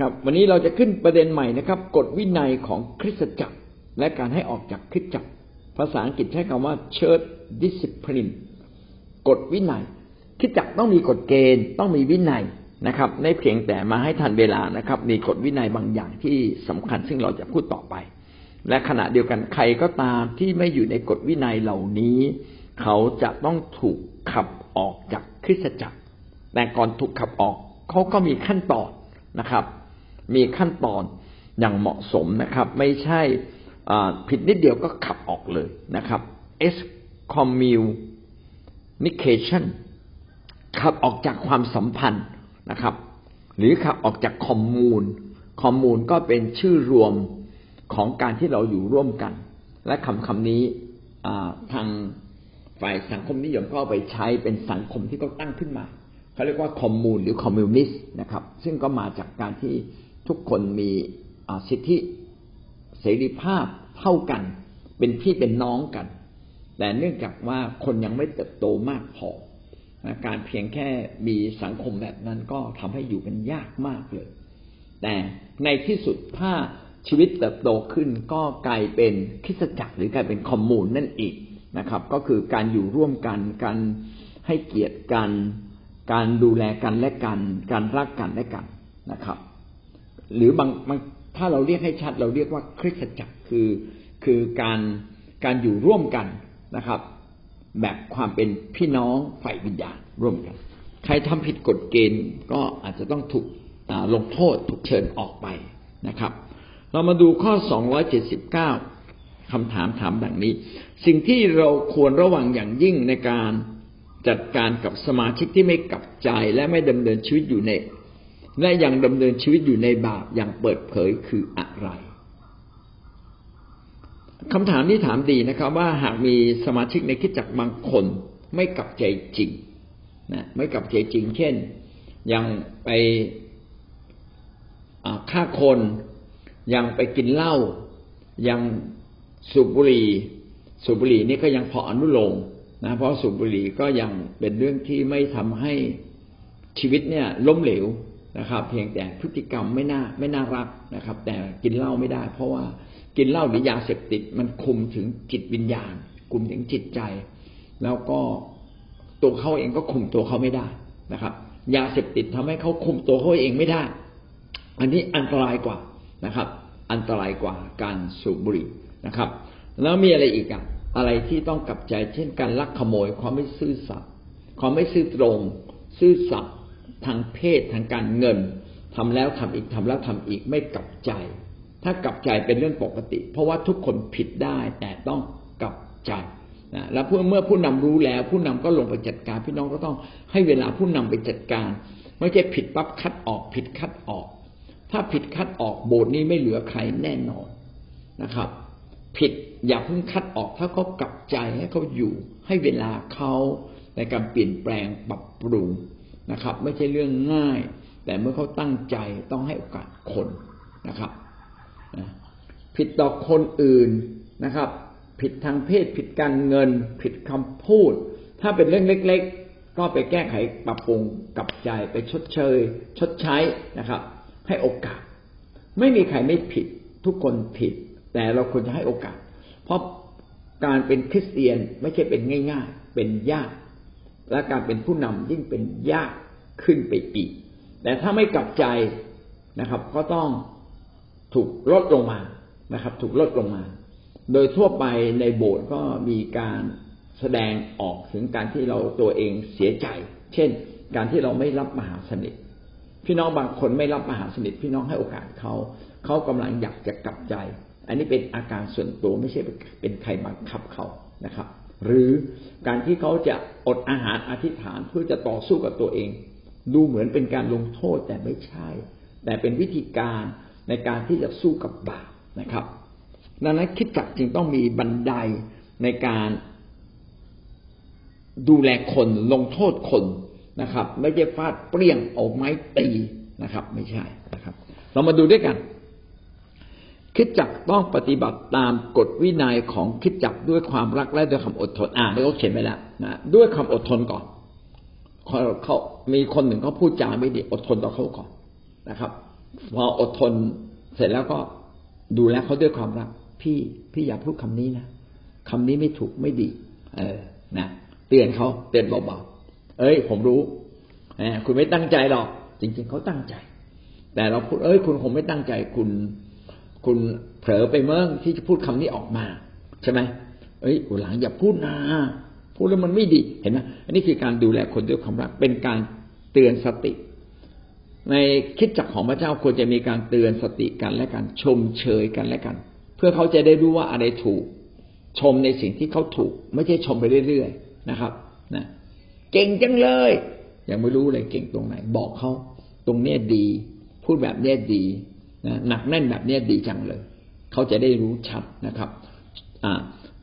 ครับ วันนี้เราจะขึ้นประเด็นใหม่นะครับ กฎวินัยของคริสตจักร และการให้ออกจากคริสตจักร ภาษาอังกฤษใช้คำว่า church discipline กฎวินัยคริสตจักรต้องมีกฎเกณฑ์ต้องมีวินัยนะครับในเพียงแต่มาให้ทันเวลานะครับ มีกฎวินัยบางอย่างที่สำคัญซึ่งเราจะพูดต่อไป และขณะเดียวกันใครก็ตามที่ไม่อยู่ในกฎวินัยเหล่านี้ เขาจะต้องถูกขับออกจากคริสตจักร แต่ก่อนถูกขับออกเขาก็มีขั้นตอนนะครับ มีขั้นตอนอย่างเหมาะสมนะครับ ไม่ใช่ผิดนิดเดียวก็ขับออกเลยนะครับ excommunication ขับออกจากความสัมพันธ์นะครับ หรือขับออกจากคอมมูนคอมมูนก็เป็นชื่อรวมของการที่เราอยู่ร่วมกัน และคำคำนี้ทางฝ่ายสังคมนิยมก็ไปใช้เป็นสังคมที่เขาตั้งขึ้นมาเขาเรียกว่าคอมมูนหรือคอมมิวนิสต์นะครับ ซึ่งก็มาจากการที่ ทุกคนมีสิทธิเสรีภาพเท่ากัน เป็นพี่เป็นน้องกัน แต่เนื่องจากว่าคนยังไม่เติบโตมากพอการเพียงแค่มีสังคมแบบนั้นก็ทำให้อยู่กันยากมากเลย แต่ในที่สุดถ้าชีวิตเติบโตขึ้นก็กลายเป็นคิสจักรหรือกลายเป็นคอมมูนนั่นอีกนะครับ ก็คือการอยู่ร่วมกันการให้เกียรติกัน การดูแลกันและกัน การรักกันและกันนะครับ หรือบางบางถ้าเราเรียกให้ชัด เราเรียกว่าคริสตจักรคือคือการการอยู่ร่วมกันนะครับ แบบความเป็นพี่น้องฝ่ายวิญญาณร่วมกัน ใครทำผิดกฎเกณฑ์ก็อาจจะต้องถูกลงโทษถูกเชิญออกไปนะครับ เรามาดูข้อ 279คำถามถามดังนี้ สิ่งที่เราควรระวังอย่างยิ่งในการจัดการกับสมาชิกที่ไม่กลับใจและไม่ดำเนินชีวิตอยู่ใน และยังดำเนินชีวิตอยู่ในบาปอย่างเปิดเผยคืออะไรคำถามนี้ถามดีนะครับ ว่าหากมีสมาชิกในคิดจักบางคนไม่กลับใจจริงนะไม่กลับใจจริง เช่น ยังไปฆ่าคน ยังไปกินเหล้ายังสูบบุหรี่สูบบุหรี่นี่ก็ยังพออนุโลมนะเพราะสูบบุหรี่ก็ยังเป็นเรื่องที่ไม่ทำให้ชีวิตเนี่ยล้มเหลว นะครับ เพียงแต่พฤติกรรมไม่น่าไม่น่ารักนะครับ แต่กินเหล้าไม่ได้ เพราะว่ากินเหล้าหรือยาเสพติดมันคุมถึงจิตวิญญาณ คุมถึงจิตใจ แล้วก็ตัวเขาเองก็คุมตัวเขาไม่ได้นะครับ ยาเสพติดทำให้เขาคุมตัวเขาเองไม่ได้ อันนี้อันตรายกว่านะครับ อันตรายกว่าการสูบบุหรี่นะครับ แล้วมีอะไรอีกอะอะไรที่ต้องกลับใจ เช่นการลักขโมยความไม่ซื่อสัตย์ความไม่ซื่อตรง ซื่อสัตย์ ทางเพศทางการเงินทำแล้วทำอีกทำแล้วทำอีกไม่กลับใจ ถ้ากลับใจเป็นเรื่องปกติ เพราะว่าทุกคนผิดได้แต่ต้องกลับใจนะแล้วเมื่อผู้นำรู้แล้ว ผู้นำก็ลงไปจัดการ พี่น้องก็ต้องให้เวลาผู้นำไปจัดการ ไม่ใช่ผิดปั๊บคัดออก ผิดคัดออก ถ้าผิดคัดออกโบสถ์นี้ไม่เหลือใครแน่นอนนะครับ ผิดอย่าเพิ่งคัดออกถ้าเขากลับใจให้เขาอยู่ ให้เวลาเขาในการเปลี่ยนแปลงปรับปรุง นะครับ ไม่ใช่เรื่องง่าย แต่เมื่อเขาตั้งใจต้องให้โอกาสคนนะครับ ผิดต่อคนอื่นนะครับ ผิดทางเพศ ผิดการเงิน ผิดคำพูด ถ้าเป็นเรื่องเล็ก ๆ ก็ไปแก้ไขปรับปรุงกลับใจไปชดเชย ชดใช้นะครับ ให้โอกาส ไม่มีใครไม่ผิดทุกคนผิด แต่เราควรจะให้โอกาส เพราะการเป็นคริสเตียนไม่ใช่เป็นง่าย ๆ เป็นยาก และการเป็นผู้นำยิ่งเป็นยากขึ้นไปอีก แต่ถ้าไม่กลับใจนะครับ ก็ต้องถูกลดลงมานะครับ ถูกลดลงมา โดยทั่วไปในโบสถ์ก็มีการแสดงออกถึงการที่เราตัวเองเสียใจ เช่น การที่เราไม่รับมหาสนิทพี่น้องบางคนไม่รับมหาสนิทพี่น้องให้โอกาสเขา เขากำลังอยากจะกลับใจ อันนี้เป็นอาการส่วนตัวไม่ใช่เป็นใครบังคับเขานะครับ หรือการที่เขาจะอดอาหารอธิษฐานเพื่อจะต่อสู้กับตัวเอง ดูเหมือนเป็นการลงโทษแต่ไม่ใช่ แต่เป็นวิธีการในการที่จะสู้กับบาปนะครับ ดังนั้นคิดจักจึงต้องมีบันไดในการดูแลคนลงโทษคนนะครับ ไม่ใช่ฟาดเปรี้ยงเอาไม้ตีนะครับ ไม่ใช่นะครับ เรามาดูด้วยกัน คิดจักต้องปฏิบัติตามกฎวินัยของคิดจักด้วยความรักและด้วยคำอดทน อ่านี่เขาเขียนไปแล้วนะด้วยคำอดทนก่อนเขาเขามีคนหนึ่งเขาพูดจาไม่ดีอดทนต่อเขาก่อนนะครับ พออดทนเสร็จแล้วก็ดูแลเขาด้วยความรัก พี่พี่อย่าพูดคำนี้นะคำนี้ไม่ถูกไม่ดี เออนะเตือนเขาเตือนเบาๆเอ้ย ผมรู้คุณไม่ตั้งใจหรอกจริง ๆเขาตั้งใจ แต่เราพูดเอ้ย คุณคงไม่ตั้งใจคุณ คุณเผลอไปเมื่อที่จะพูดคำนี้ออกมา ใช่ไหมเอ้ยหลังอย่าพูดนะพูดแล้วมันไม่ดีเห็นไหมอันนี้คือการดูแลคนด้วยความรักเป็นการเตือนสติ ในคิดจักของพระเจ้าควรจะมีการเตือนสติกันและกันชมเชยกันและกัน เพื่อเขาจะได้รู้ว่าอะไรถูก ชมในสิ่งที่เขาถูก ไม่ใช่ชมไปเรื่อยๆนะครับนะเก่งจังเลย ยังไม่รู้เลยเก่งตรงไหน บอกเขาตรงเนี้ยดี พูดแบบเนี้ยดี หนักแน่นแบบนี้ดีจังเลย เขาจะได้รู้ชัดนะครับ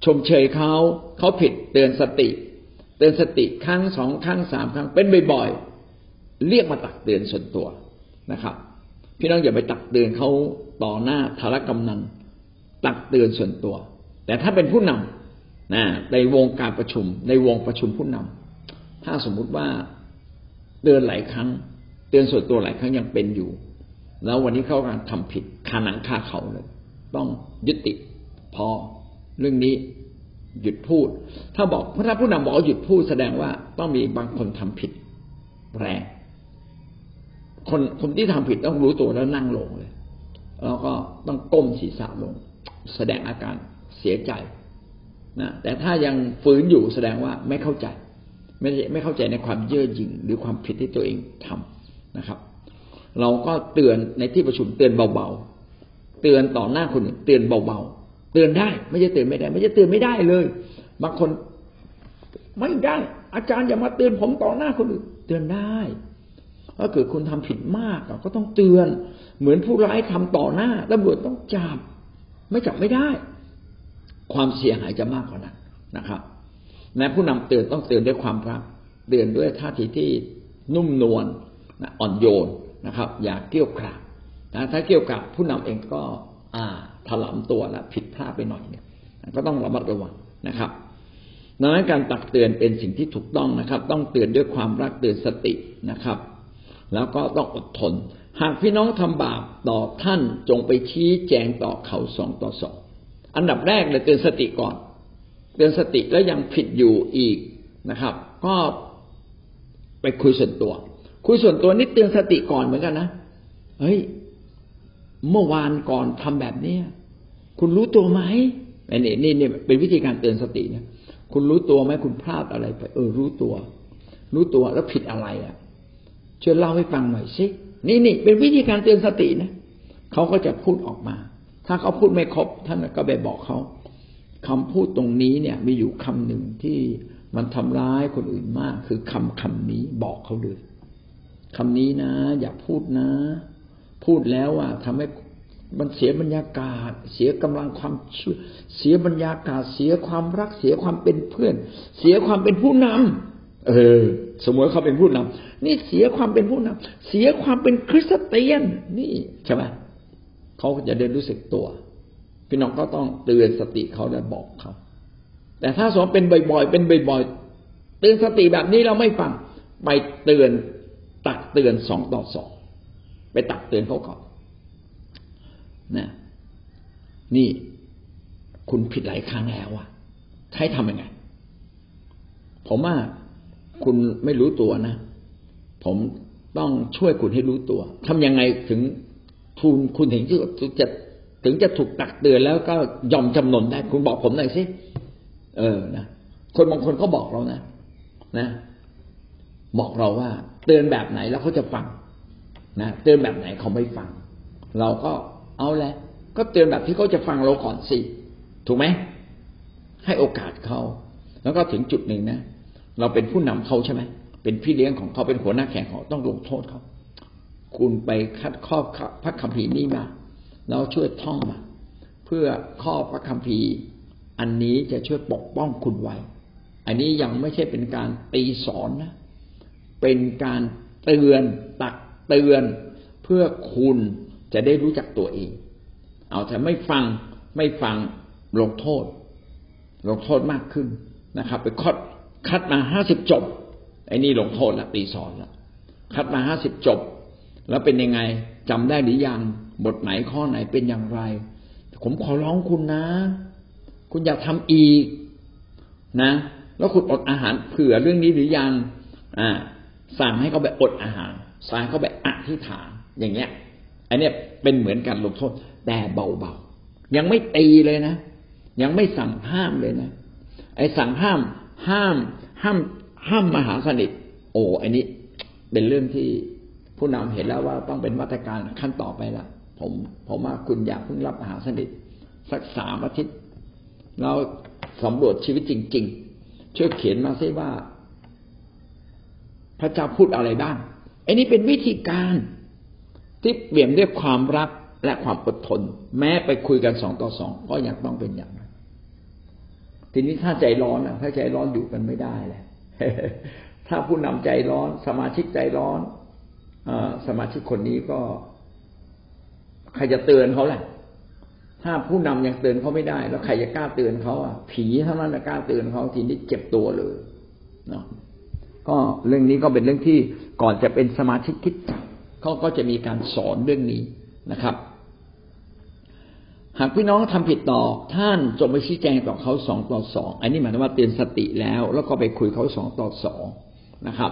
ชมเชยเขาเขาผิดเตือนสติ เตือนสติครั้งสองครั้งสามครั้งเป็นบ่อยๆเรียกมาตักเตือนส่วนตัวนะครับ พี่น้องอย่าไปตักเตือนเขาต่อหน้าธารกำนันตักเตือนส่วนตัว แต่ถ้าเป็นผู้นำนะในวงการประชุม ในวงประชุมผู้นำถ้าสมมุติว่าเตือนหลายครั้ง เตือนส่วนตัวหลายครั้งยังเป็นอยู่ แล้ววันนี้เขาการทำผิดคาหนังคาเขาเลย ต้องยุติพอเรื่องนี้หยุดพูด ถ้าบอกถ้าผู้นำบอกหยุดพูดแสดงว่าต้องมีบางคนทำผิดแรงคนคนที่ทำผิดต้องรู้ตัวแล้วนั่งลงเลย แล้วก็ต้องก้มศีรษะลง แสดงอาการเสียใจนะแต่ถ้ายังฝืนอยู่แสดงว่าไม่เข้าใจ ไม่ไม่เข้าใจในความเย่อหยิ่งหรือความผิดที่ตัวเองทำนะครับ เราก็เตือนในที่ประชุมเตือนเบาๆเตือนต่อหน้าคนอื่นเตือนเบาๆเตือนได้ ไม่ใช่เตือนไม่ได้ ไม่ใช่เตือนไม่ได้เลย บางคนไม่ได้ อาจารย์อย่ามาเตือนผมต่อหน้าคนอื่นเตือนได้ ถ้าเกิดคุณทำผิดมากก็ต้องเตือน เหมือนผู้ร้ายทำต่อหน้าตำรวจต้องจับ ไม่จับไม่ได้ ความเสียหายจะมากกว่านั้นนะครับแม้ผู้นำเตือนต้องเตือนด้วยความรักเตือนด้วยท่าทีที่นุ่มนวลอ่อนโยน นะครับ อย่าเกี่ยวกราบนะถ้าเกี่ยวกราบผู้นำเองก็ อ่าถลำตัวและผิดพลาดไปหน่อยเนี่ย ก็ต้องระมัดระวังนะครับดังนั้นการตักเตือนเป็นสิ่งที่ถูกต้องนะครับ ต้องเตือนด้วยความรักเตือนสตินะครับ แล้วก็ต้องอดทน หากพี่น้องทำบาปต่อท่านจงไปชี้แจงต่อเขาสองต่อสองอันดับแรกเลยเตือนสติก่อน เตือนสติแล้วยังผิดอยู่อีกนะครับ ก็ไปคุยส่วนตัว คุยส่วนตัวนี่เตือนสติก่อนเหมือนกันนะเฮ้ยเมื่อวานก่อนทำแบบเนี้ยคุณรู้ตัวไหมอันนี้นี่นี่เป็นวิธีการเตือนสตินี่ยคุณรู้ตัวไหมคุณพลาดอะไรไป เออ รู้ตัว รู้ตัวแล้วผิดอะไรอะช่วยเล่าให้ฟังหน่อยสินี่นี่เป็นวิธีการเตือนสตินะเขาก็จะพูดออกมา ถ้าเขาพูดไม่ครบ ท่านก็ไปบอกเขาคำพูดตรงนี้เนี่ย มีอยู่คำหนึ่งที่มันทำร้ายคนอื่นมาก คือคำคำนี้บอกเขาเลย คำนี้นะ อย่าพูดนะ พูดแล้วอะทำให้มันเสียบรรยากาศ เสียกำลังความเชื่อเสียบรรยากาศ เสียความรัก เสียความเป็นเพื่อน เสียความเป็นผู้นำเออ สมมติเขาเป็นผู้นำนี่เสียความเป็นผู้นำเสียความเป็นคริสเตียน นี่ใช่ไหมเขาจะได้รู้สึกตัว พี่น้องก็ต้องเตือนสติเขาและบอกเขา แต่ถ้าสมมติเป็นบ่อยๆเป็นบ่อยๆเตือนสติแบบนี้เราไม่ฟังไปเตือน ตักเตือนสองต่อสองไปตักเตือนเขาก่อนนะนี่คุณผิดหลายครั้งแล้วอะให้ทำยังไง ผมว่าคุณไม่รู้ตัวนะ ผมต้องช่วยคุณให้รู้ตัว ทำยังไงถึงคุณคุณถึงจะถึงจะถูกตักเตือนแล้วก็ยอมจำนนได้ คุณบอกผมหน่อยสิ เออนะ คนบางคนเขาบอกเรานะ นะ บอกเราว่า เตือนแบบไหนแล้วเขาจะฟังนะเตือนแบบไหนเขาไม่ฟัง เราก็เอาแหละก็เตือนแบบที่เขาจะฟังเราก่อนสิถูกไหมให้โอกาสเขาแล้วก็ถึงจุดหนึ่งนะเราเป็นผู้นำเขาใช่ไหมเป็นพี่เลี้ยงของเขาเป็นหัวหน้าแข่งเขาต้องลงโทษเขาคุณไปคัดข้อพระคัมภีร์นี้มาแล้วช่วยท่องมาเพื่อข้อพระคัมภีร์ อันนี้จะช่วยปกป้องคุณไว้ อันนี้ยังไม่ใช่เป็นการตีสอนนะ เป็นการเตือนตักเตือนเพื่อคุณจะได้รู้จักตัวเอง เอาแต่ไม่ฟังไม่ฟังลงโทษ ลงโทษมากขึ้นนะครับ ไปคัดคัดมาห้าสิบจบไอ้นี่ลงโทษละตีสอนละคัดมาห้าสิบจบ แล้วเป็นยังไงจำได้หรือยังบทไหนข้อไหนเป็นอย่างไร ผมขอร้องคุณนะ คุณอยากทำอีกนะ แล้วคุณอดอาหารเผื่อเรื่องนี้หรือยัง อ่า สั่งให้เขาไปอดอาหารสั่งเขาไปอธิษฐานอย่างเงี้ย อันเนี้ยเป็นเหมือนการลงโทษแต่เบาๆยังไม่ตีเลยนะ ยังไม่สั่งห้ามเลยนะ ไอ้สั่งห้าม ห้าม ห้าม ห้ามมหาสนิท โอ้อันนี้เป็นเรื่องที่ผู้นำเห็นแล้วว่าต้องเป็นมาตรการขั้นต่อไปละผมผมว่าคุณอยากเพิ่งรับมหาสนิทสักสามอาทิตย์เราสำรวจชีวิตจริง ๆ ช่วยเขียนมาซิว่า พระเจ้าพูดอะไรบ้างอันนี้เป็นวิธีการที่เปี่ยมด้วยความรักและความอดทน แม้ไปคุยกันสองต่อสองก็ยังต้องเป็นอย่างนั้นทีนี้ถ้าใจร้อนอะ ถ้าใจร้อนอยู่กันไม่ได้แหละถ้าผู้นำใจร้อน สมาชิกใจร้อนอสมาชิกคนนี้ก็ใครจะเตือนเขาแหละถ้าผู้นำยังเตือนเขาไม่ได้ แล้วใครจะกล้าเตือนเขาอะผีเท่านั้นจะกล้าเตือนเขาทีนี้เจ็บตัวเลยเนาะ ก็เรื่องนี้ก็เป็นเรื่องที่ก่อนจะเป็นสมาชิกคิดจักเขาก็จะมีการสอนเรื่องนี้นะครับ หากพี่น้องทำผิดต่อท่านจงไปชี้แจงต่อเขาสองต่อสองอันนี้หมายถึงว่าเตือนสติแล้ว แล้วก็ไปคุยเขาสองต่อสองนะครับ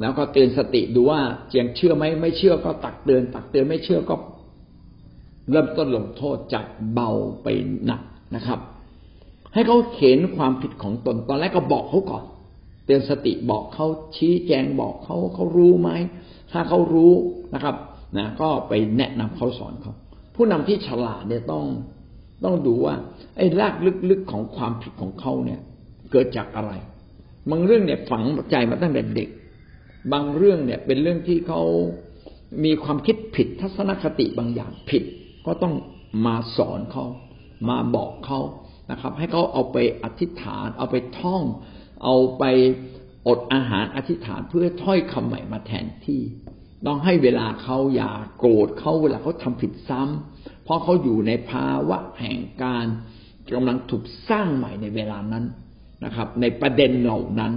แล้วก็เตือนสติดูว่ายังเชื่อไหมไม่เชื่อก็ตักเตือน ตักเตือนไม่เชื่อก็เริ่มต้นลงโทษจากเบาไปหนักนะครับ ให้เขาเข็นความผิดของตนตอนแรกก็บอกเขาก่อน เตือนสติบอกเขาชี้แจงบอกเขาเขารู้ไหมถ้าเขารู้นะครับนะก็ไปแนะนำเขาสอนเขาผู้นำที่ฉลาดเนี่ยต้องต้องดูว่า ไอ้รากลึกๆของความผิดของเขาเนี่ย เกิดจากอะไร บางเรื่องเนี่ยฝังใจมาตั้งแต่เด็ก บางเรื่องเนี่ย เป็นเรื่องที่เขามีความคิดผิดทัศนคติบางอย่างผิด ก็ต้องมาสอนเขามาบอกเขานะครับ ให้เขาเอาไปอธิษฐาน เอาไปท่อง เอาไปอดอาหารอธิษฐานเพื่อถ้อยคำใหม่มาแทนที่ ต้องให้เวลาเขาอย่าโกรธเขาเวลาเขาทำผิดซ้ำเพราะเขาอยู่ในภาวะแห่งการกำลังถูกสร้างใหม่ในเวลานั้นนะครับ ในประเด็นเหล่านั้น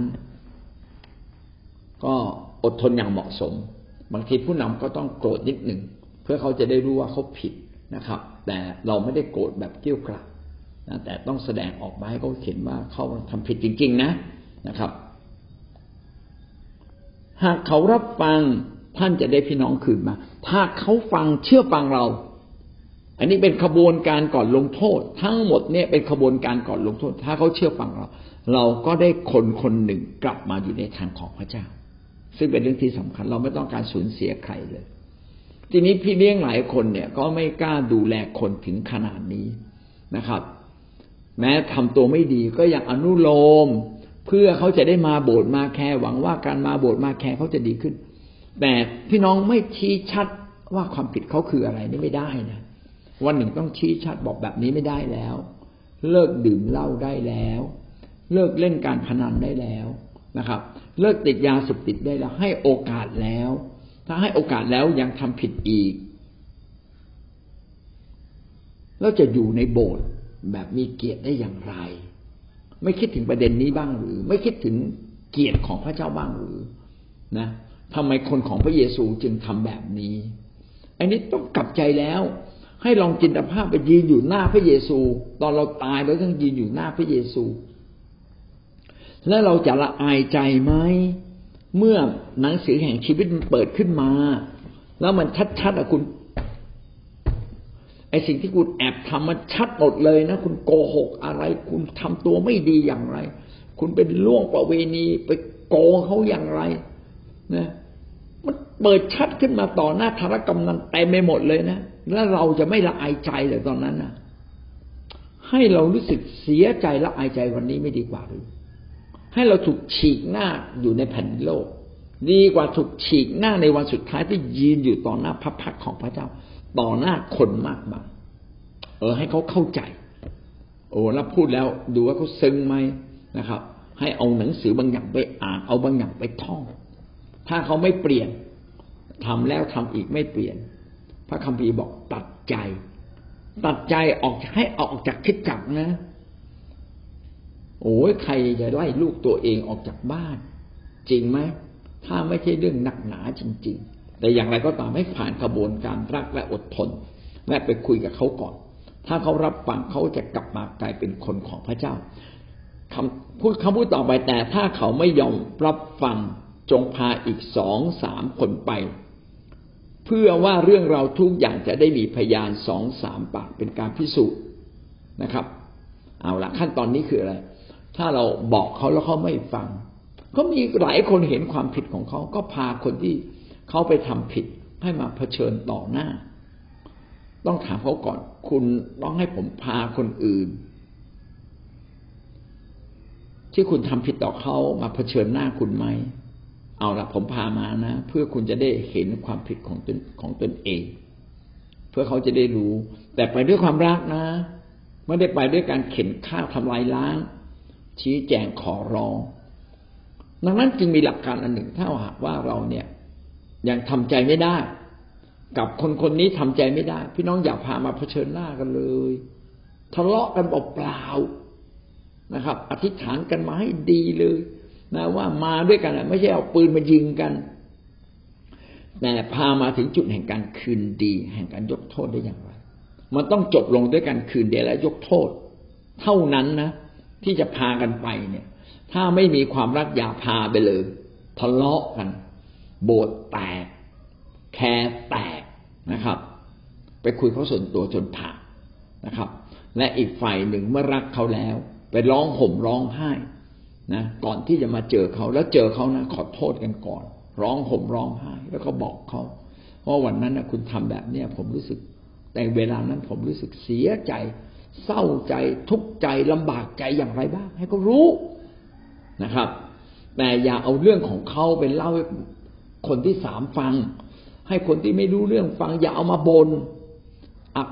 ก็อดทนอย่างเหมาะสม บางทีผู้นำก็ต้องโกรธนิดหนึ่งเพื่อเขาจะได้รู้ว่าเขาผิดนะครับ แต่เราไม่ได้โกรธแบบเกี้ยวกราด แต่ต้องแสดงออกมาให้เขาเห็นว่าเขาทำผิดจริง ๆ นะนะครับ หากเขารับฟังท่านจะได้พี่น้องคืนมา ถ้าเขาฟังเชื่อฟังเรา อันนี้เป็นขบวนการก่อนลงโทษ ทั้งหมดเนี่ยเป็นขบวนการก่อนลงโทษ ถ้าเขาเชื่อฟังเรา เราก็ได้คนคนหนึ่งกลับมาอยู่ในทางของพระเจ้า ซึ่งเป็นเรื่องที่สำคัญ เราไม่ต้องการสูญเสียใครเลย ทีนี้พี่เลี้ยงหลายคนเนี่ย ก็ไม่กล้าดูแลคนถึงขนาดนี้นะครับ แม้ทำตัวไม่ดีก็ยังอนุโลม เพื่อเขาจะได้มาโบสถ์มาแคร์หวังว่าการมาโบสถ์มาแคร์เขาจะดีขึ้น แต่พี่น้องไม่ชี้ชัดว่าความผิดเขาคืออะไรนี่ไม่ได้นะวันหนึ่งต้องชี้ชัดบอกแบบนี้ไม่ได้แล้ว เลิกดื่มเหล้าได้แล้ว เลิกเล่นการพนันได้แล้วนะครับ เลิกติดยาเสพติดได้แล้ว ให้โอกาสแล้ว ถ้าให้โอกาสแล้วยังทำผิดอีกแล้วจะอยู่ในโบสถ์ แบบมีเกียรติได้อย่างไร ไม่คิดถึงประเด็นนี้บ้างหรือ ไม่คิดถึงเกียรติของพระเจ้าบ้างหรือนะทำไมคนของพระเยซูจึงทำแบบนี้ อันนี้ต้องกลับใจแล้ว ให้ลองจินตภาพไปยืนอยู่หน้าพระเยซู ตอนเราตายเราต้องยืนอยู่หน้าพระเยซู แล้วเราจะละอายใจไหมเมื่อหนังสือแห่งชีวิตมันเปิดขึ้นมา แล้วมันชัดๆอะคุณ ไอสิ่งที่คุณแอบทำมันชัดหมดเลยนะ คุณโกหกอะไร คุณทำตัวไม่ดีอย่างไร คุณเป็นล่วงประเวณีไปโกงเขาอย่างไรนะมันเปิดชัดขึ้นมาต่อหน้าธารกำนันเต็มไปหมดเลยนะแล้วเราจะไม่ละอายใจเลยตอนนั้นนะให้เรารู้สึกเสียใจละอายใจวันนี้ไม่ดีกว่าหรือให้เราถูกฉีกหน้าอยู่ในแผ่นโลก ดีกว่าถูกฉีกหน้าในวันสุดท้ายที่ยืนอยู่ต่อหน้าพระพักของพระเจ้า ต่อหน้าคนมากมายเออให้เขาเข้าใจ โอ้แล้วพูดแล้วดูว่าเขาซึ้งไหมนะครับ ให้เอาหนังสือบางอย่างไปอ่าน เอาบางอย่างไปท่อง ถ้าเขาไม่เปลี่ยนทำแล้วทำอีกไม่เปลี่ยน พระคัมภีร์บอกตัดใจ ตัดใจออกให้ออกจากคิดจักนะ โอ้ยใครจะไล่ลูกตัวเองออกจากบ้าน จริงไหมถ้าไม่ใช่เรื่องหนักหนาจริง ๆ แต่อย่างไรก็ตามให้ผ่านกระบวนการรักและอดทน และไปคุยกับเขาก่อน ถ้าเขารับฟังเขาจะกลับมากลายเป็นคนของพระเจ้าคำพูดคำพูดต่อไปแต่ถ้าเขาไม่ยอมรับฟังจงพาอีกสองสามคนไป เพื่อว่าเรื่องเราทุกอย่างจะได้มีพยานสองสามปากเป็นการพิสูจน์นะครับ เอาละขั้นตอนนี้คืออะไร ถ้าเราบอกเขาแล้วเขาไม่ฟังก็มีหลายคนเห็นความผิดของเขาก็พาคนที่ เขาไปทำผิดให้มาเผชิญต่อหน้า ต้องถามเขาก่อน คุณต้องให้ผมพาคนอื่น ที่คุณทำผิดต่อเขามาเผชิญหน้าคุณไหมเอาละผมพามานะ เพื่อคุณจะได้เห็นความผิดของตนของตนเอง เพื่อเขาจะได้รู้ แต่ไปด้วยความรักนะไม่ได้ไปด้วยการเข็นฆ่าทำลายล้าง ชี้แจงขอร้อง ดังนั้นจึงมีหลักการอันหนึ่งถ้าหากว่าเราเนี่ย ยังทำใจไม่ได้ กับคนคนนี้ทำใจไม่ได้ พี่น้องอย่าพามาเผชิญหน้ากันเลยทะเลาะกันเปล่าๆนะครับ อธิษฐานกันมาให้ดีเลยนะว่ามาด้วยกันไม่ใช่เอาปืนมายิงกันแต่พามาถึงจุดแห่งการคืนดี แห่งการยกโทษได้อย่างไร มันต้องจบลงด้วยการคืนดีและยกโทษ เท่านั้นนะที่จะพากันไปเนี่ย ถ้าไม่มีความรักอย่าพาไปเลยทะเลาะกัน โบสถ์แตก แคร์แตกนะครับ ไปคุยเขาส่วนตัวจนผ่านะครับ และอีกฝ่ายหนึ่งเมื่อรักเขาแล้ว ไปร้องห่มร้องไห้นะก่อนที่จะมาเจอเขาแล้วเจอเขานะขอโทษกันก่อน ร้องห่มร้องไห้ แล้วก็บอกเขาว่าวันนั้นนะคุณทำแบบเนี้ยผมรู้สึกแต่เวลานั้นผมรู้สึกเสียใจ เศร้าใจทุกข์ใจลำบากใจอย่างไรบ้าง ให้เขารู้นะครับ แต่อย่าเอาเรื่องของเขาไปเล่าให้ คนที่สามฟัง ให้คนที่ไม่รู้เรื่องฟัง อย่าเอามาบน่นอะ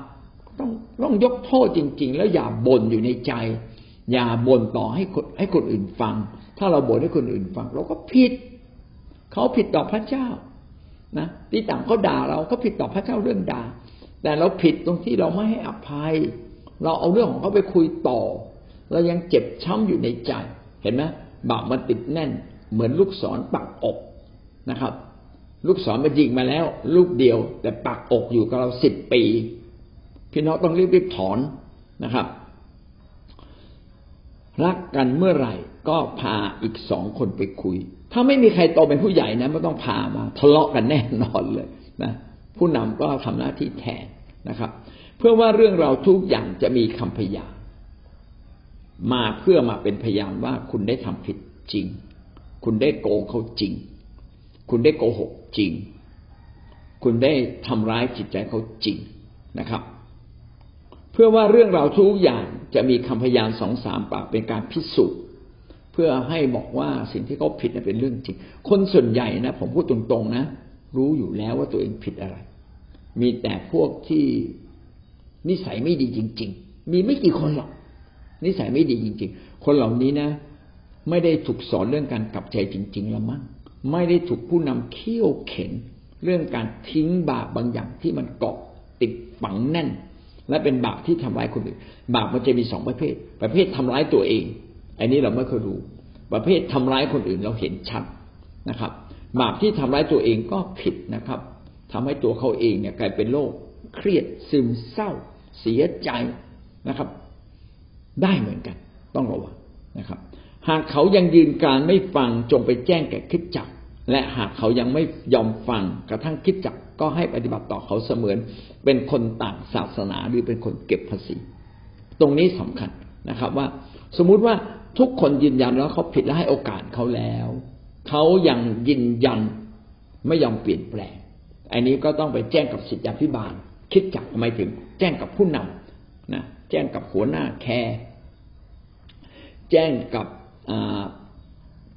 ต้องต้องยกโทษจริง ๆ แล้วอย่าบ่นอยู่ในใจ อย่าบ่นต่อให้คนให้คนอื่นฟัง ถ้าเราบ่นให้คนอื่นฟัง เราก็ผิด เขาผิดต่อพระเจ้านะที่ต่างเขาด่าเราก็ผิดต่อพระเจ้าเรื่องด่า แต่เราผิดตรงที่เราไม่ให้อภัย เราเอาเรื่องของเขาไปคุยต่อ เรายังเจ็บช้ำอยู่ในใจ เห็นไหมบาปมันติดแน่น เหมือนลูกศรปักอก นะครับ ลูกศรมันยิงมาแล้ว ลูกเดียว แต่ปักอกอยู่กับเราสิบปี พี่น้องต้องรีบๆถอนนะครับ รักกันเมื่อไหร่ก็พาอีกสองคนไปคุย ถ้าไม่มีใครโตเป็นผู้ใหญ่นะไม่ต้องพามาทะเลาะกันแน่นอนเลยนะผู้นำก็ทำหน้าที่แทนนะครับ เพื่อว่าเรื่องเราทุกอย่างจะมีคำพยานมาเพื่อมาเป็นพยานว่าคุณได้ทำผิดจริง คุณได้โกงเขาจริง คุณได้โกหกจริง คุณได้ทำร้ายจิตใจเขาจริงนะครับ เพื่อว่าเรื่องราวทุกอย่างจะมีคำพยานสองสามปากเป็นการพิสูจน์เพื่อให้บอกว่าสิ่งที่เขาผิดเป็นเรื่องจริง คนส่วนใหญ่นะผมพูดตรงๆนะ รู้อยู่แล้วว่าตัวเองผิดอะไร มีแต่พวกที่นิสัยไม่ดีจริง ๆ มีไม่กี่คนหรอกนิสัยไม่ดีจริง ๆ คนเหล่านี้นะ ไม่ได้ถูกสอนเรื่องการกลับใจจริง ๆ ละมั้ง ไม่ได้ถูกผู้นำเคี่ยวเข็น เรื่องการทิ้งบาปบางอย่างที่มันเกาะติดฝังแน่น และเป็นบาปที่ทำร้ายคนอื่น บาปมันจะมีสองประเภท ประเภททำร้ายตัวเอง อันนี้เราไม่เคยรู้ ประเภททำร้ายคนอื่นเราเห็นชัดนะครับ บาปที่ทำร้ายตัวเองก็ผิดนะครับทำให้ตัวเขาเองเนี่ยกลายเป็นโรคเครียดซึมเศร้า เสียใจนะครับ ได้เหมือนกัน ต้องระวังนะครับ หากเขายังยืนการไม่ฟังจงไปแจ้งแก่คิดจักและหากเขายังไม่ยอมฟังกระทั่งคิดจักก็ให้ปฏิบัติต่อเขาเสมือน เป็นคนต่างศาสนาหรือเป็นคนเก็บภาษี ตรงนี้สำคัญนะครับว่า สมมุติว่าทุกคนยืนยันแล้วเขาผิดแล้วให้โอกาสเขาแล้วเขายังยืนยันไม่ยอมเปลี่ยนแปลง อันนี้ก็ต้องไปแจ้งกับสิทธิพิบาล คิดจักทำไมถึง แจ้งกับผู้นำนะแจ้งกับหัวหน้าแคร์แจ้งกับ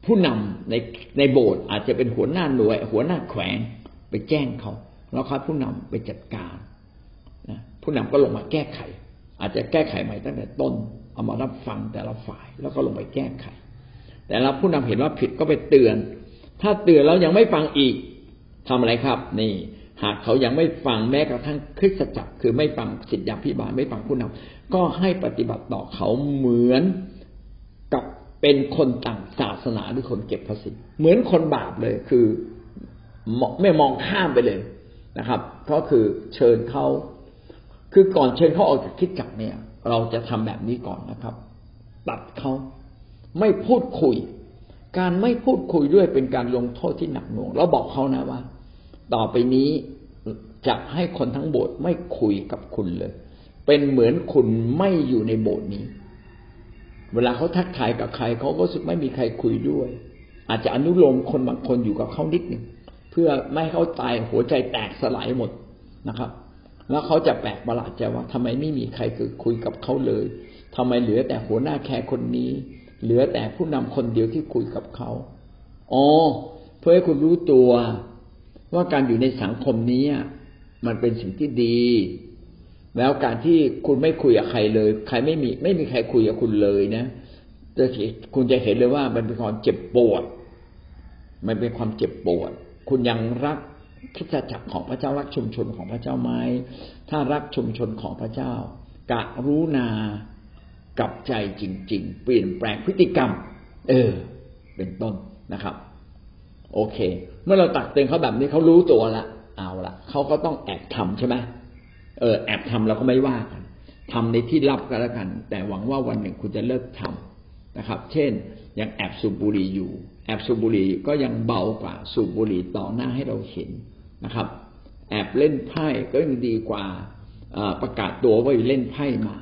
ผู้นำในในโบสถ์อาจจะเป็นหัวหน้าหน่วย หัวหน้าแขวงไปแจ้งเขา แล้วค่อยผู้นำไปจัดการนะผู้นำก็ลงมาแก้ไข อาจจะแก้ไขใหม่ตั้งแต่ต้น เอามารับฟังแต่ละฝ่ายแล้วก็ลงไปแก้ไข แต่เราผู้นำเห็นว่าผิดก็ไปเตือน ถ้าเตือนแล้วยังไม่ฟังอีกทำอะไรครับ นี่ หากเขายังไม่ฟังแม้กระทั่งคริสตจักร คือไม่ฟังสิทธิพิบาลไม่ฟังผู้นำก็ให้ปฏิบัติต่อเขาเหมือนกับ เป็นคนต่างศาสนาหรือคนเก็บภาษี เหมือนคนบาปเลยคือไม่มองข้ามไปเลยนะครับ ก็คือเชิญเขาคือก่อนเชิญเขาออกจากคิดจักเนี่ย เราจะทำแบบนี้ก่อนนะครับ ตัดเขาไม่พูดคุย การไม่พูดคุยด้วยเป็นการลงโทษที่หนักหน่วงเราบอกเขานะว่า ต่อไปนี้จะให้คนทั้งโบสถ์ไม่คุยกับคุณเลย เป็นเหมือนคุณไม่อยู่ในโบสถ์นี้ เวลาเขาทักทายกับใครเขาก็รู้สึกไม่มีใครคุยด้วย อาจจะอนุโลมคนบางคนอยู่กับเขานิดหนึ่งเพื่อไม่ให้เขาตายหัวใจแตกสลายหมดนะครับ แล้วเขาจะแปลกประหลาดใจว่าทำไมไม่มีใครคุยกับเขาเลยทำไมเหลือแต่หัวหน้าแคร์คนนี้ เหลือแต่ผู้นำคนเดียวที่คุยกับเขาอ๋อเพื่อให้คุณรู้ตัวว่าการอยู่ในสังคมนี้มันเป็นสิ่งที่ดี แล้วการที่คุณไม่คุยกับใครเลย ใครไม่มี ไม่มีใครคุยกับคุณเลยนะจะคุณจะเห็นเลยว่ามันเป็นความเจ็บปวด มันเป็นความเจ็บปวด คุณยังรักคิดจักรของพระเจ้ารักชุมชนของพระเจ้าไหมถ้ารักชุมชนของพระเจ้ากะรู้นากับใจจริง ๆ เปลี่ยนแปลงพฤติกรรม เออ เป็นต้นนะครับ โอเค เมื่อเราตักเตือนเขาแบบนี้เขารู้ตัวละเอาละเขาก็ต้องแอบทำใช่ไหม เออแอบทำเราก็ไม่ว่ากันทำในที่ลับก็แล้วกัน แต่หวังว่าวันหนึ่งคุณจะเลิกทำนะครับ เช่นยังแอบสูบบุหรี่อยู่ แอบสูบบุหรี่ก็ยังเบากว่าสูบบุหรี่ต่อหน้าให้เราเห็นนะครับ แอบเล่นไพ่ก็ยังดีกว่าประกาศตัวว่าเล่นไพ่มา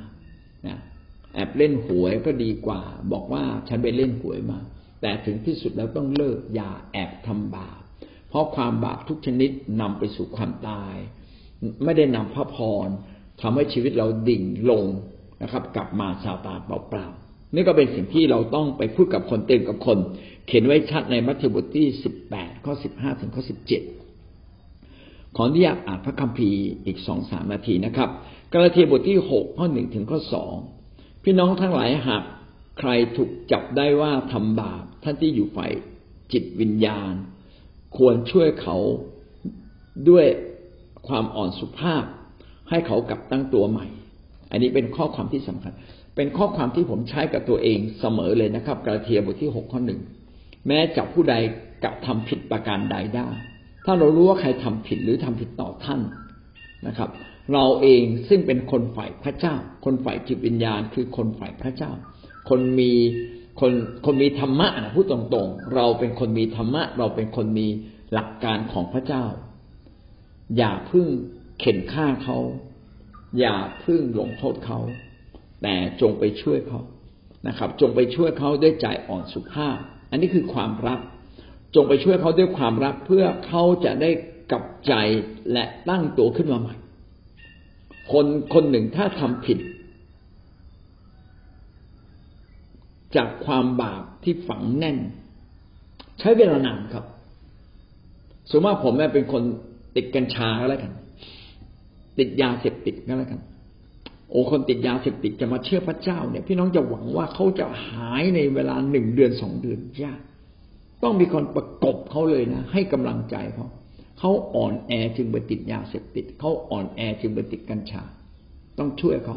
นะแอบเล่นหวยก็ดีกว่า บอกว่าฉันไปเล่นหวยมา แต่ถึงที่สุดแล้วต้องเลิกอย่าแอบทำบาปเพราะความบาปทุกชนิดนำไปสู่ความตาย ไม่ได้นำพระพรทำให้ชีวิตเราดิ่งลงนะครับ กลับมาซาตานเปล่าๆนี่ก็เป็นสิ่งที่เราต้องไปพูดกับคนเตือนกับคน เขียนไว้ชัดในมัทธิวบทที่สิบแปดข้อสิบห้าถึงข้อสิบเจ็ดขออนุญาตอ่านพระคัมภีร์อีกสองสามนาทีนะครับกาลาเทียบทที่หกข้อหนึ่งถึงข้อสองพี่น้องทั้งหลายหากใครถูกจับได้ว่าทำบาปท่านที่อยู่ฝ่ายจิตวิญญาณ ควรช่วยเขาด้วย ความอ่อนสุภาพ ให้เขากลับตั้งตัวใหม่ อันนี้เป็นข้อความที่สำคัญ เป็นข้อความที่ผมใช้กับตัวเองเสมอเลยนะครับกาลาเทียบทที่หกข้อหนึ่งแม้จับผู้ใดกับทำผิดประการใดได้ ถ้าเรารู้ว่าใครทำผิดหรือทำผิดต่อท่านนะครับ เราเองซึ่งเป็นคนฝ่ายพระเจ้า คนฝ่ายจิตวิญญาณ คือคนฝ่ายพระเจ้า คนมีคนคนมีธรรมะนะพูดตรงๆ เราเป็นคนมีธรรมะ เราเป็นคนมีหลักการของพระเจ้า อย่าพึ่งเข็นฆ่าเขา อย่าพึ่งลงโทษเขา แต่จงไปช่วยเขานะครับ จงไปช่วยเขาด้วยใจอ่อนสุภาพ อันนี้คือความรัก จงไปช่วยเขาด้วยความรักเพื่อเขาจะได้กลับใจและตั้งตัวขึ้นมาใหม่ คนคนหนึ่งถ้าทำผิด จากความบาปที่ฝังแน่น ใช้เวลานานครับสมมติว่าผมแม่เป็นคน ติดกัญชาก็แล้วกัน ติดยาเสพติดก็แล้วกัน โอ้คนติดยาเสพติดจะมาเชื่อพระเจ้าเนี่ย พี่น้องจะหวังว่าเขาจะหายในเวลาหนึ่งเดือนสองเดือนยากต้องมีคนประกบเขาเลยนะ ให้กำลังใจเขาเขาอ่อนแอจึงไปติดยาเสพติดเขาอ่อนแอจึงไปติดกัญชา ต้องช่วยเขา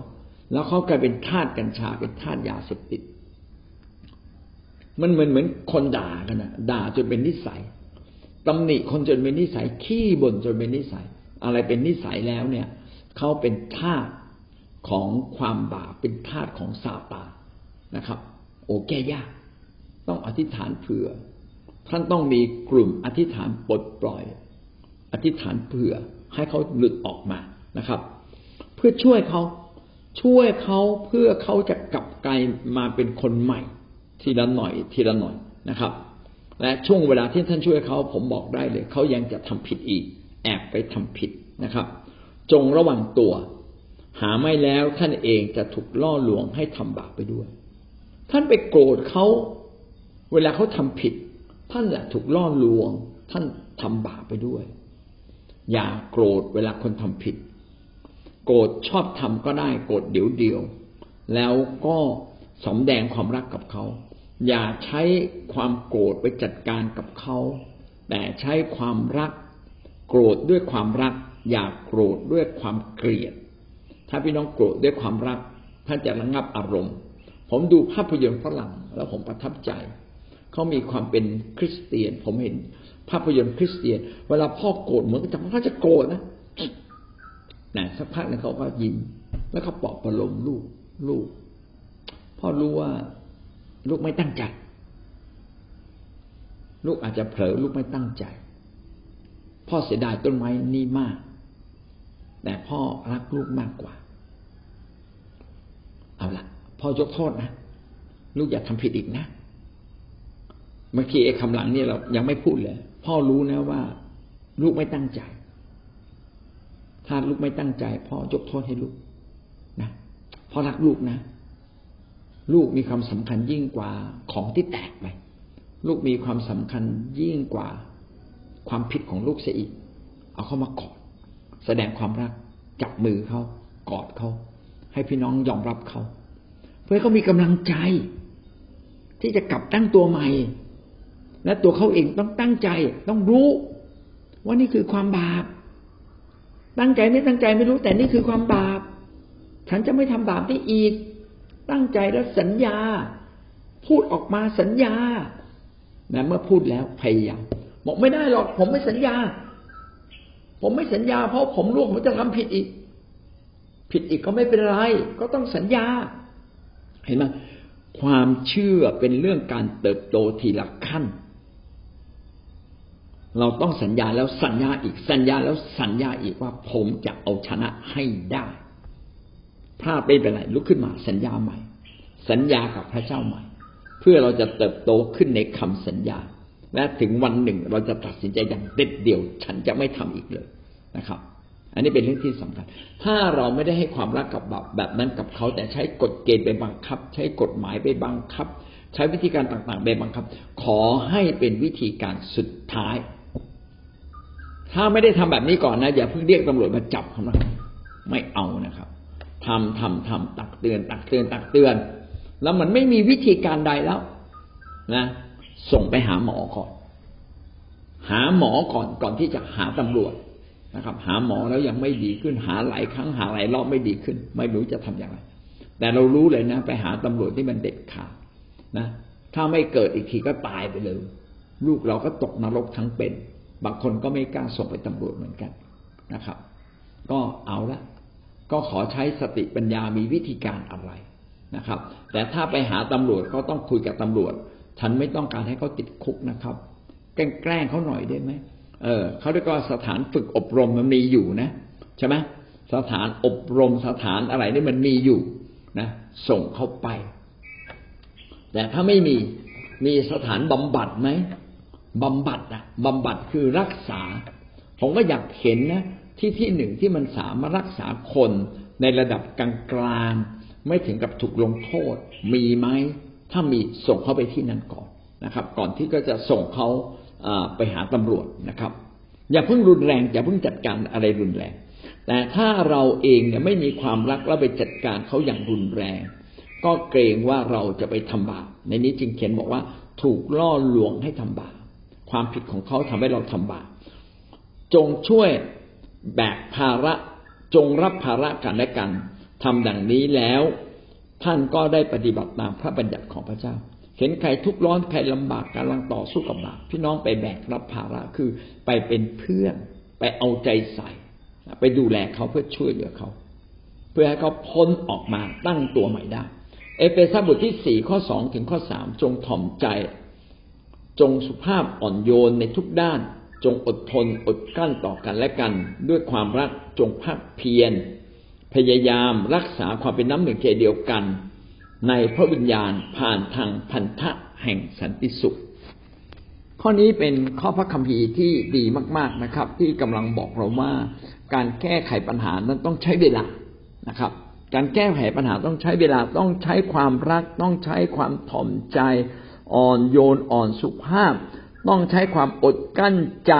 แล้วเขากลายเป็นทาสกัญชาเป็นทาสยาเสพติด มันเหมือนเหมือนคนด่ากันนะด่าจนเป็นนิสัย ตำหนิคนจนเป็นนิสัยขี้บ่นจนเป็นนิสัย อะไรเป็นนิสัยแล้วเนี่ยเขาเป็นทาสของความบาปเป็นทาสของซาตานนะครับ โอ้แก้ยาก ต้องอธิษฐานเผื่อ ท่านต้องมีกลุ่มอธิษฐานปลดปล่อย อธิษฐานเผื่อให้เขาหลุดออกมานะครับ เพื่อช่วยเขาช่วยเขาเพื่อเขาจะกลับกลายมาเป็นคนใหม่ ทีละหน่อยทีละหน่อยนะครับ และช่วงเวลาที่ท่านช่วยเขาผมบอกได้เลย เขายังจะทำผิดอีก แอบไปทำผิดนะครับ จงระวังตัว หาไม่แล้วท่านเองจะถูกล่อลวงให้ทำบาปไปด้วย ท่านไปโกรธเขาเวลาเขาทำผิด ท่านแหละถูกล่อลวง ท่านทำบาปไปด้วย อย่าโกรธเวลาคนทำผิด โกรธชอบทำก็ได้ โกรธเดี๋ยวเดียว แล้วก็สมแดงความรักกับเขา อย่าใช้ความโกรธไปจัดการกับเขา แต่ใช้ความรัก โกรธด้วยความรัก อย่าโกรธด้วยความเกลียด ถ้าพี่น้องโกรธด้วยความรักท่านจะระงับอารมณ์ ผมดูภาพยนตร์ฝรั่งแล้วผมประทับใจ เขามีความเป็นคริสเตียน ผมเห็นภาพยนตร์คริสเตียน เวลาพ่อโกรธเหมือนกับพ่อจะโกรธนะนะสักพักนึงเขาก็ยิ้มแล้วก็ปลอบประโลมลูกลูกพ่อรู้ว่า ลูกไม่ตั้งใจ ลูกอาจจะเผลอลูกไม่ตั้งใจ พ่อเสียดายต้นไม้นี่มาก แต่พ่อรักลูกมากกว่า เอาละพ่อยกโทษนะลูกอย่าทำผิดอีกนะเมื่อกี้ไอ้คำหลังเนี่ยเรายังไม่พูดเลย พ่อรู้นะว่า ลูกไม่ตั้งใจ ถ้าลูกไม่ตั้งใจ พ่อยกโทษให้ลูกนะพ่อรักลูกนะ ลูกมีความสำคัญยิ่งกว่าของที่แตกไปลูกมีความสำคัญยิ่งกว่าความผิดของลูกเสียอีก เอาเข้ามากอด แสดงความรักจับมือเขากอดเขาให้พี่น้องยอมรับเขา เพื่อเขามีกำลังใจ ที่จะกลับตั้งตัวใหม่ และตัวเขาเองต้องตั้งใจ ต้องรู้ ว่านี่คือความบาป ตั้งใจไม่ตั้งใจไม่รู้แต่นี่คือความบาป ฉันจะไม่ทำบาปได้อีก ตั้งใจแล้วสัญญา พูดออกมาสัญญานะเมื่อพูดแล้วพยายามบอกไม่ได้หรอก ผมไม่สัญญา ผมไม่สัญญา เพราะผมรู้ผมจะทำผิดอีก ผิดอีกก็ไม่เป็นไร ก็ต้องสัญญา เห็นไหมความเชื่อเป็นเรื่องการเติบโตทีละขั้น เราต้องสัญญาแล้วสัญญาอีกสัญญาแล้วสัญญาอีกว่าผมจะเอาชนะให้ได้ พลาดไม่เป็นไรลุกขึ้นมา สัญญาใหม่ สัญญากับพระเจ้าใหม่ เพื่อเราจะเติบโตขึ้นในคำสัญญา และถึงวันหนึ่งเราจะตัดสินใจอย่างเด็ดเดี่ยว ฉันจะไม่ทำอีกเลยนะครับ อันนี้เป็นเรื่องที่สำคัญ ถ้าเราไม่ได้ให้ความรักกับแบบแบบนั้นกับเขา แต่ใช้กฎเกณฑ์ไปบังคับ ใช้กฎหมายไปบังคับ ใช้วิธีการต่างๆไปบังคับ ขอให้เป็นวิธีการสุดท้าย ถ้าไม่ได้ทำแบบนี้ก่อนนะอย่าเพิ่งเรียกตำรวจมาจับเขานะไม่เอานะครับ ทำทำทำตักเตือน ตักเตือนตักเตือน แล้วมันไม่มีวิธีการใดแล้ว นะ ส่งไปหาหมอก่อน หาหมอก่อนก่อนที่จะหาตำรวจนะครับ หาหมอแล้วยังไม่ดีขึ้นหาหลายครั้งหาหลายรอบไม่ดีขึ้น ไม่รู้จะทำอย่างไร แต่เรารู้เลยนะ ไปหาตำรวจที่มันเด็ดขาดนะ ถ้าไม่เกิดอีกทีก็ตายไปเลย ลูกเราก็ตกนรกทั้งเป็น บางคนก็ไม่กล้าส่งไปตำรวจเหมือนกันนะครับ ก็เอาละ ก็ขอใช้สติปัญญามีวิธีการอะไรนะครับ แต่ถ้าไปหาตำรวจก็ต้องคุยกับตำรวจ ฉันไม่ต้องการให้เขาติดคุกนะครับ แกล้งเขาหน่อยได้ไหมเออเขาเรียกว่าสถานฝึกอบรมมันมีอยู่นะใช่ไหมสถานอบรมสถานอะไรนี่มันมีอยู่นะ ส่งเขาไป แต่ถ้าไม่มีมีสถานบำบัดไหมบำบัดอะบำบัดคือรักษา ผมก็อยากเห็นนะ ที่ที่หนึ่งที่มันสามารถรักษาคนในระดับกลางๆไม่ถึงกับถูกลงโทษ มีไหมถ้ามีส่งเขาไปที่นั่นก่อนนะครับ ก่อนที่ก็จะส่งเขาไปหาตำรวจนะครับ อย่าเพิ่งรุนแรงอย่าเพิ่งจัดการอะไรรุนแรง แต่ถ้าเราเองเนี่ยไม่มีความรักแล้วไปจัดการเขาอย่างรุนแรง ก็เกรงว่าเราจะไปทำบาปในนี้จึงเขียนบอกว่าถูกล่อลวงให้ทำบาปความผิดของเขาทำให้เราทำบาปจงช่วย แบกภาระจงรับภาระกันและกันทำดังนี้แล้ว ท่านก็ได้ปฏิบัติตามพระบัญญัติของพระเจ้า เห็นใครทุกข์ร้อนใครลำบากกำลังต่อสู้กับบาปพี่น้องไปแบกรับภาระคือไปเป็นเพื่อน ไปเอาใจใส่ ไปดูแลเขาเพื่อช่วยเหลือเขา เพื่อให้เขาพ้นออกมาตั้งตัวใหม่ได้ เอเฟซัสบทที่สี่ข้อสองถึงข้อสามจงถ่อมใจ จงสุภาพอ่อนโยนในทุกด้าน จงอดทนอดกั้นต่อกันและกัน ด้วยความรักจงพักเพียรพยายามรักษาความเป็นน้ำหนึ่งใจเดียวกัน ในพระวิญญาณผ่านทางพันธะแห่งสันติสุข ข้อนี้เป็นข้อพระคัมภีร์ที่ดีมาก ๆนะครับ ที่กำลังบอกเราว่า การแก้ไขปัญหานั้นต้องใช้เวลานะครับ การแก้ไขปัญหาต้องใช้เวลาต้องใช้ความรัก ต้องใช้ความถ่อมใจ อ่อนโยนอ่อนสุภาพ ต้องใช้ความอดกั้นใจ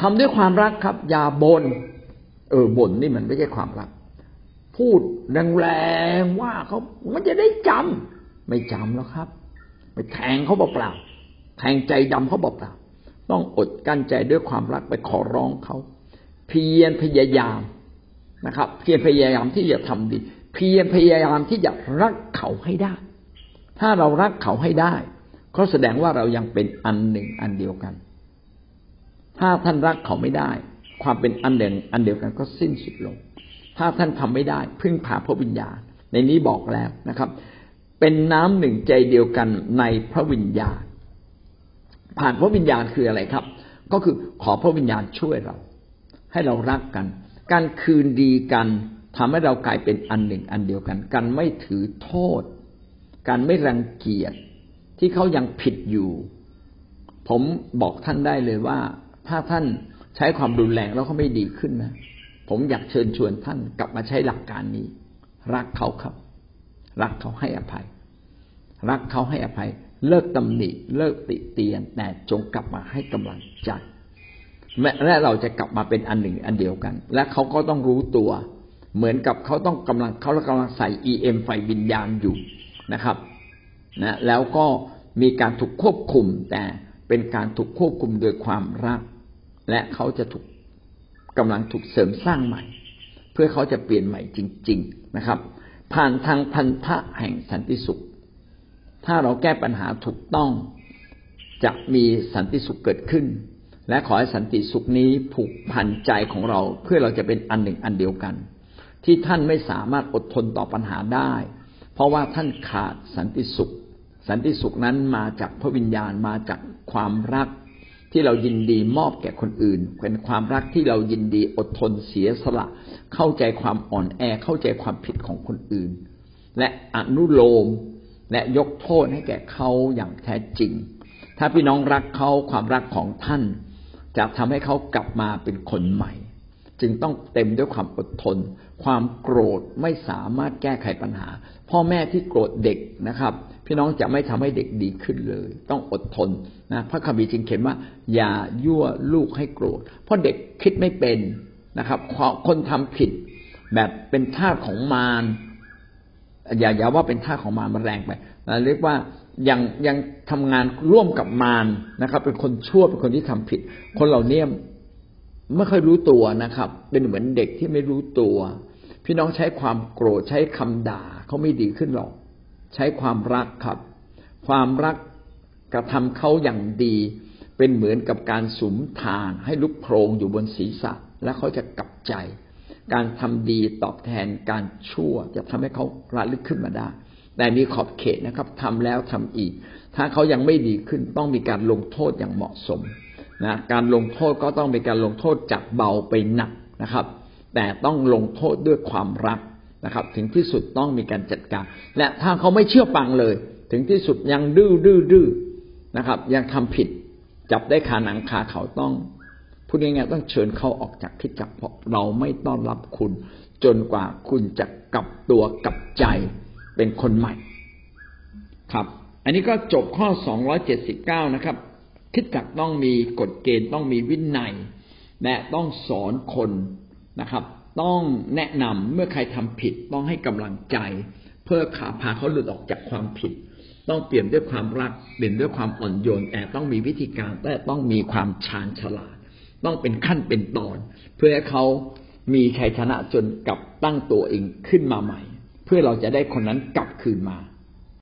ทำด้วยความรักครับ อย่าบน่นเออบ่นนี่มันไม่ใช่ความรัก พูดแรงๆว่าเขามันจะได้จำไม่จำแล้วครับ ไปแทงเขาเปล่าแทงใจดำเขาเปล่าต้องอดกั้นใจด้วยความรักไปขอร้องเขาเพียรพยายามนะครับ เพียรพยายามที่จะทำดี เพียรพยายามที่จะรักเขาให้ได้ ถ้าเรารักเขาให้ได้ ก็แสดงว่าเรายังเป็นอันหนึ่งอันเดียวกัน ถ้าท่านรักเขาไม่ได้ ความเป็นอันหนึ่งอันเดียวกันก็สิ้นสุดลง ถ้าท่านทำไม่ได้ พึ่งพาพระวิญญาณ ในนี้บอกแล้วนะครับ เป็นน้ำหนึ่งใจเดียวกันในพระวิญญาณ ผ่านพระวิญญาณคืออะไรครับ ก็คือขอพระวิญญาณช่วยเรา ให้เรารักกัน การคืนดีกันทำให้เรากลายเป็นอันหนึ่งอันเดียวกันกันไม่ถือโทษ การไม่รังเกียจ ที่เขายังผิดอยู่ ผมบอกท่านได้เลยว่า ถ้าท่านใช้ความรุนแรงแล้วเขาไม่ดีขึ้นนะ ผมอยากเชิญชวนท่านกลับมาใช้หลักการนี้ รักเขาครับ รักเขาให้อภัย รักเขาให้อภัย เลิกตำหนิเลิกติเตียนแต่จงกลับมาให้กำลังใจและเราจะกลับมาเป็นอันหนึ่งอันเดียวกัน และเขาก็ต้องรู้ตัว เหมือนกับเขาต้องกำลังเขากำลังใส่ EM ไฟวิญญาณอยู่นะครับนะแล้วก็ มีการถูกควบคุม แต่เป็นการถูกควบคุมโดยความรัก และเขาจะถูกกำลังถูกเสริมสร้างใหม่ เพื่อเขาจะเปลี่ยนใหม่จริง ๆนะครับ ผ่านทางพันธะแห่งสันติสุข ถ้าเราแก้ปัญหาถูกต้องจะมีสันติสุขเกิดขึ้น และขอให้สันติสุขนี้ผูกพันใจของเราเพื่อเราจะเป็นอันหนึ่งอันเดียวกัน ที่ท่านไม่สามารถอดทนต่อปัญหาได้ เพราะว่าท่านขาดสันติสุข สันติสุขนั้นมาจากพระวิญญาณมาจากความรักที่เรายินดีมอบแก่คนอื่น เป็นความรักที่เรายินดีอดทนเสียสละ เข้าใจความอ่อนแอเข้าใจความผิดของคนอื่น และอนุโลมและยกโทษให้แก่เขาอย่างแท้จริง ถ้าพี่น้องรักเขาความรักของท่าน จะทำให้เขากลับมาเป็นคนใหม่ จึงต้องเต็มด้วยความอดทน ความโกรธไม่สามารถแก้ไขปัญหา พ่อแม่ที่โกรธเด็กนะครับ พี่น้องจะไม่ทำให้เด็กดีขึ้นเลย ต้องอดทนนะพระคัมภีร์จึงเขียนว่า อย่ายั่วลูกให้โกรธ เพราะเด็กคิดไม่เป็นนะครับคนทำผิดแบบเป็นท่าของมารอย่าอย่าว่าเป็นท่าของมารมันแรงไปนะเรียกว่ายังยังทำงานร่วมกับมารนะครับ เป็นคนชั่วเป็นคนที่ทำผิด คนเหล่านี้ไม่ค่อยรู้ตัวนะครับ เป็นเหมือนเด็กที่ไม่รู้ตัว พี่น้องใช้ความโกรธใช้คำด่าเขาไม่ดีขึ้นหรอก ใช้ความรักครับ ความรักกระทำเขาอย่างดี เป็นเหมือนกับการสุมทานให้ลุกโพรงอยู่บนศีรษะ และเขาจะกลับใจ การทำดีตอบแทนการชั่ว จะทำให้เขาระลึกขึ้นมาได้ แต่มีขอบเขตนะครับทำแล้วทำอีก ถ้าเขายังไม่ดีขึ้นต้องมีการลงโทษอย่างเหมาะสมนะการลงโทษก็ต้องเป็นการลงโทษจากเบาไปหนักนะครับ แต่ต้องลงโทษด้วยความรัก นะครับ ถึงที่สุดต้องมีการจัดการ และถ้าเขาไม่เชื่อฟังเลย ถึงที่สุดยังดื้อดื้อดื้อนะครับ ยังทำผิดจับได้ขาหนังขาเขาต้องพูดง่ายๆต้องเชิญเขาออกจากที่จับเพราะเราไม่ต้อนรับคุณ จนกว่าคุณจะกลับตัวกลับใจเป็นคนใหม่ ครับ อันนี้ก็จบข้อสองร้อยเจ็ดสิบเก้านะครับ คิดจักต้องมีกฎเกณฑ์ต้องมีวินัยและต้องสอนคนนะครับ ต้องแนะนำเมื่อใครทำผิด ต้องให้กำลังใจ เพื่อขาพาเขาหลุดออกจากความผิด ต้องเปลี่ยนด้วยความรักเปลี่ยนด้วยความอ่อนโยนแต่ต้องมีวิธีการแต่ต้องมีความชาญฉลาด ต้องเป็นขั้นเป็นตอน เพื่อให้เขามีชัยชนะจนกลับตั้งตัวเองขึ้นมาใหม่ เพื่อเราจะได้คนนั้นกลับคืนมา